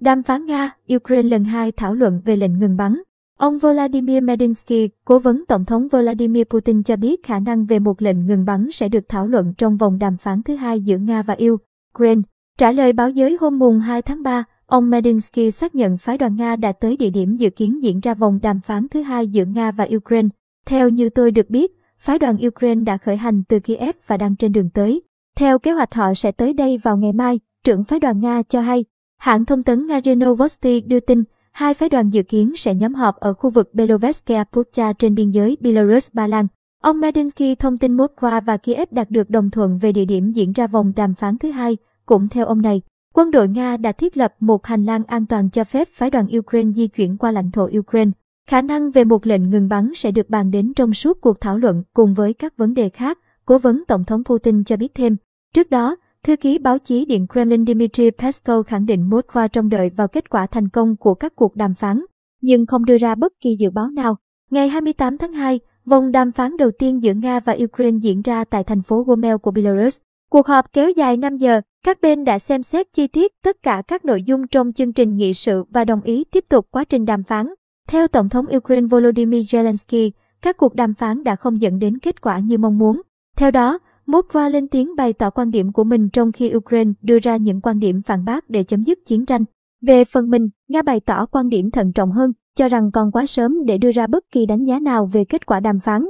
Đàm phán Nga, Ukraine lần hai thảo luận về lệnh ngừng bắn. Ông Vladimir Medinsky, cố vấn Tổng thống Vladimir Putin cho biết khả năng về một lệnh ngừng bắn sẽ được thảo luận trong vòng đàm phán thứ hai giữa Nga và Ukraine. Trả lời báo giới hôm mùng 2 tháng 3, ông Medinsky xác nhận phái đoàn Nga đã tới địa điểm dự kiến diễn ra vòng đàm phán thứ hai giữa Nga và Ukraine. Theo như tôi được biết, phái đoàn Ukraine đã khởi hành từ Kiev và đang trên đường tới. Theo kế hoạch họ sẽ tới đây vào ngày mai, trưởng phái đoàn Nga cho hay. Hãng thông tấn Narinovosti đưa tin, hai phái đoàn dự kiến sẽ nhóm họp ở khu vực Beloveskaya Pucha trên biên giới Belarus-Ba Lan. Ông Medinsky thông tin Moskva và Kiev đạt được đồng thuận về địa điểm diễn ra vòng đàm phán thứ hai. Cũng theo ông này, quân đội Nga đã thiết lập một hành lang an toàn cho phép phái đoàn Ukraine di chuyển qua lãnh thổ Ukraine. Khả năng về một lệnh ngừng bắn sẽ được bàn đến trong suốt cuộc thảo luận cùng với các vấn đề khác, cố vấn Tổng thống Putin cho biết thêm. Trước đó, thư ký báo chí Điện Kremlin Dmitry Peskov khẳng định Moscow trông đợi vào kết quả thành công của các cuộc đàm phán, nhưng không đưa ra bất kỳ dự báo nào. Ngày 28 tháng 2, vòng đàm phán đầu tiên giữa Nga và Ukraine diễn ra tại thành phố Gomel của Belarus. Cuộc họp kéo dài 5 giờ, các bên đã xem xét chi tiết tất cả các nội dung trong chương trình nghị sự và đồng ý tiếp tục quá trình đàm phán. Theo Tổng thống Ukraine Volodymyr Zelensky, các cuộc đàm phán đã không dẫn đến kết quả như mong muốn. Theo đó, Moskva lên tiếng bày tỏ quan điểm của mình trong khi Ukraine đưa ra những quan điểm phản bác để chấm dứt chiến tranh. Về phần mình, Nga bày tỏ quan điểm thận trọng hơn, cho rằng còn quá sớm để đưa ra bất kỳ đánh giá nào về kết quả đàm phán.